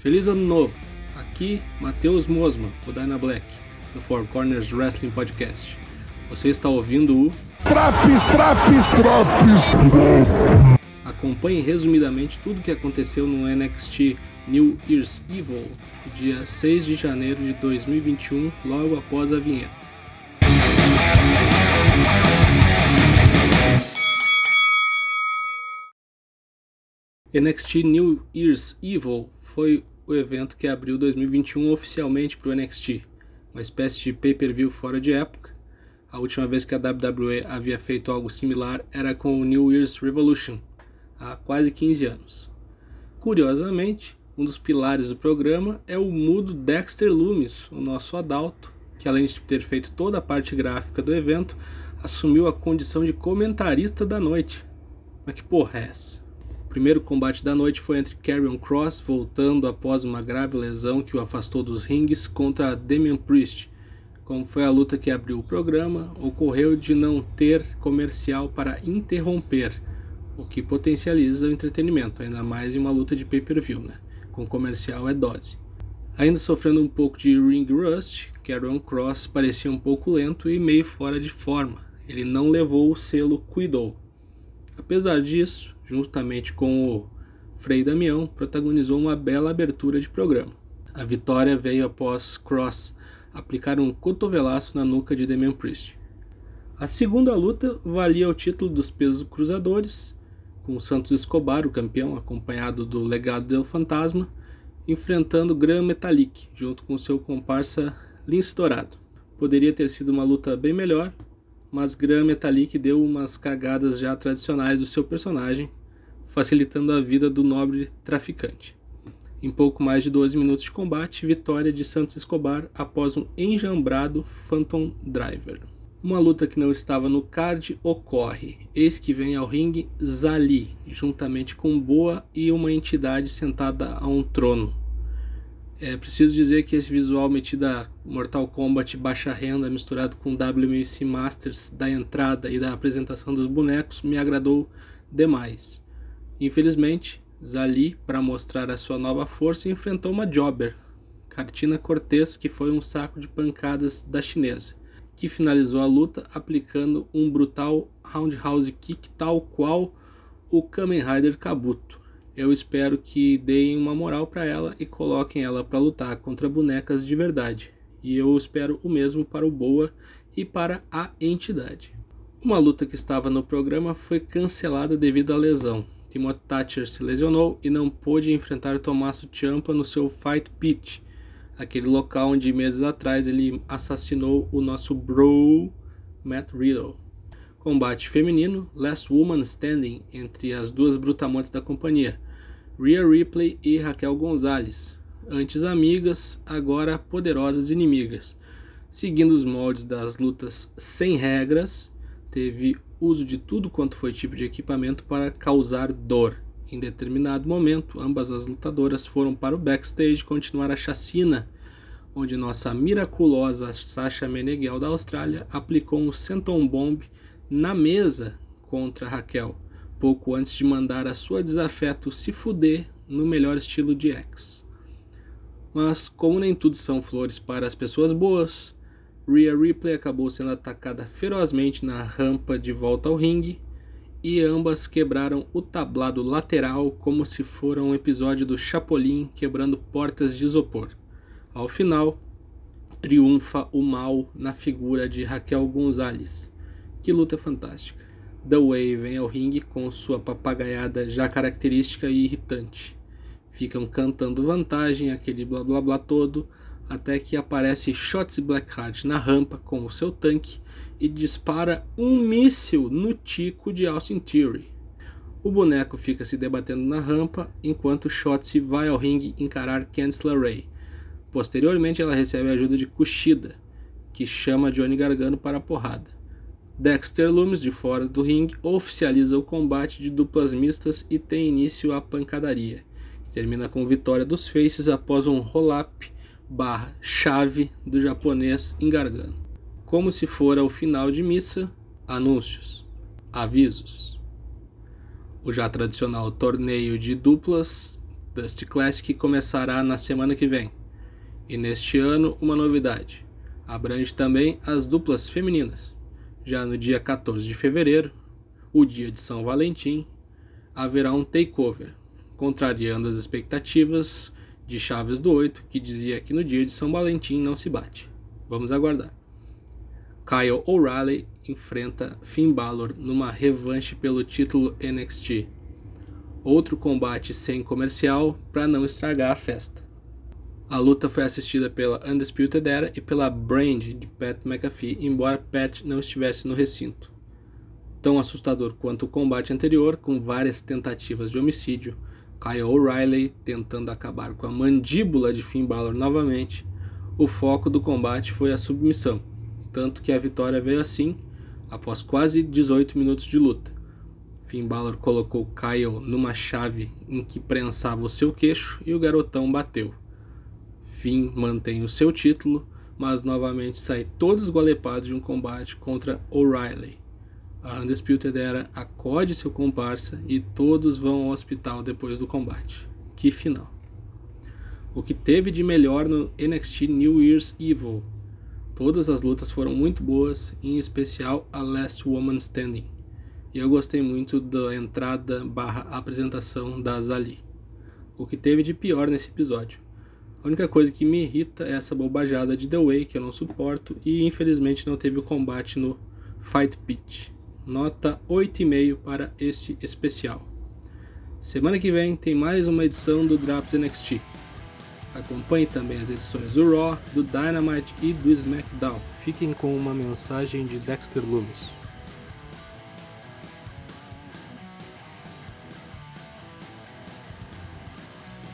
Feliz ano novo! Aqui, Matheus Mosman, o Dyna Black, do Four Corners Wrestling Podcast. Você está ouvindo o Traps, traps, traps! Acompanhe resumidamente tudo o que aconteceu no NXT New Year's Evil, dia 6 de janeiro de 2021, logo após a vinheta. NXT New Year's Evil foi o evento que abriu 2021 oficialmente para o NXT, uma espécie de pay-per-view fora de época. A última vez que a WWE havia feito algo similar era com o New Year's Revolution, há quase 15 anos. Curiosamente, um dos pilares do programa é o mudo Dexter Loomis, o nosso adalto, que além de ter feito toda a parte gráfica do evento, assumiu a condição de comentarista da noite. Mas que porra é essa? Primeiro combate da noite foi entre Karrion Cross, voltando após uma grave lesão que o afastou dos rings, contra Damian Priest. Como foi a luta que abriu o programa, ocorreu de não ter comercial para interromper, o que potencializa o entretenimento, ainda mais em uma luta de pay-per-view, né? Com comercial é dose. Ainda sofrendo um pouco de ring rust, Karrion Cross parecia um pouco lento e meio fora de forma. Ele não levou o selo Cuidou. Apesar disso, juntamente com o Frei Damião, protagonizou uma bela abertura de programa. A vitória veio após Cross aplicar um cotovelaço na nuca de Damian Priest. A segunda luta valia o título dos pesos cruzadores, com Santos Escobar, o campeão, acompanhado do Legado del Fantasma, enfrentando Gran Metalik, junto com seu comparsa Lince Dourado. Poderia ter sido uma luta bem melhor, mas Gran Metalik deu umas cagadas já tradicionais do seu personagem, facilitando a vida do nobre traficante. Em pouco mais de 12 minutos de combate, vitória de Santos Escobar após um enjambrado Phantom Driver. Uma luta que não estava no card ocorre. Eis que vem ao ringue Zali, juntamente com Boa e uma entidade sentada a um trono. É preciso dizer que esse visual metido a Mortal Kombat baixa renda misturado com WMC Masters da entrada e da apresentação dos bonecos me agradou demais. Infelizmente, Zali, para mostrar a sua nova força, enfrentou uma Jobber, Cartina Cortez, que foi um saco de pancadas da chinesa, que finalizou a luta aplicando um brutal roundhouse kick tal qual o Kamen Rider Kabuto. Eu espero que deem uma moral para ela e coloquem ela para lutar contra bonecas de verdade. E eu espero o mesmo para o Boa e para a entidade. Uma luta que estava no programa foi cancelada devido à lesão. Timothy Thatcher se lesionou e não pôde enfrentar Tommaso Ciampa no seu Fight Pit, aquele local onde meses atrás ele assassinou o nosso bro Matt Riddle. Combate feminino, Last Woman Standing entre as duas brutamontes da companhia, Rhea Ripley e Raquel Gonzalez, antes amigas, agora poderosas inimigas. Seguindo os moldes das lutas sem regras, teve uso de tudo quanto foi tipo de equipamento para causar dor. Em determinado momento, ambas as lutadoras foram para o backstage continuar a chacina, onde nossa miraculosa Sasha Meneghel da Austrália aplicou um senton bomb na mesa contra Raquel, pouco antes de mandar a sua desafeto se fuder no melhor estilo de X. Mas como nem tudo são flores para as pessoas boas, Rhea Ripley acabou sendo atacada ferozmente na rampa de volta ao ringue e ambas quebraram o tablado lateral como se fora um episódio do Chapolin quebrando portas de isopor. Ao final, triunfa o mal na figura de Raquel Gonzalez. Que luta fantástica. The Way vem ao ringue com sua papagaiada já característica e irritante. Ficam cantando vantagem, aquele blá blá blá todo, até que aparece Shotzi Blackheart na rampa com o seu tanque e dispara um míssil no tico de Austin Theory. O boneco fica se debatendo na rampa enquanto Shotzi vai ao ringue encarar Candice LeRae. Posteriormente, ela recebe a ajuda de Kushida, que chama Johnny Gargano para a porrada. Dexter Loomis, de fora do ringue, oficializa o combate de duplas mistas e tem início a pancadaria, que termina com vitória dos Faces após um roll-up barra chave do japonês engargando. Como se fora o final de missa, anúncios, avisos. O já tradicional torneio de duplas Dusty Classic começará na semana que vem. E neste ano, uma novidade: abrange também as duplas femininas. Já no dia 14 de fevereiro, o dia de São Valentim, haverá um takeover, contrariando as expectativas de Chaves do 8, que dizia que no dia de São Valentim não se bate. Vamos aguardar. Kyle O'Reilly enfrenta Finn Balor numa revanche pelo título NXT. Outro combate sem comercial para não estragar a festa. A luta foi assistida pela Undisputed Era e pela Brand de Pat McAfee, embora Pat não estivesse no recinto. Tão assustador quanto o combate anterior, com várias tentativas de homicídio, Kyle O'Reilly tentando acabar com a mandíbula de Finn Balor novamente, o foco do combate foi a submissão, tanto que a vitória veio assim, após quase 18 minutos de luta. Finn Balor colocou Kyle numa chave em que prensava o seu queixo e o garotão bateu. Finn mantém o seu título, mas novamente sai todo esgualepado de um combate contra O'Reilly. A Undisputed Era acode seu comparsa e todos vão ao hospital depois do combate. Que final! O que teve de melhor no NXT New Year's Evil? Todas as lutas foram muito boas, em especial a Last Woman Standing. E eu gostei muito da entrada barra apresentação da Zali. O que teve de pior nesse episódio? A única coisa que me irrita é essa bobajada de The Way, que eu não suporto, e infelizmente não teve o combate no Fight Pitch nota 8,5 para esse especial. Semana que vem tem mais uma edição do Drops NXT. Acompanhe também as edições do Raw, do Dynamite e do SmackDown. Fiquem com uma mensagem de Dexter Loomis.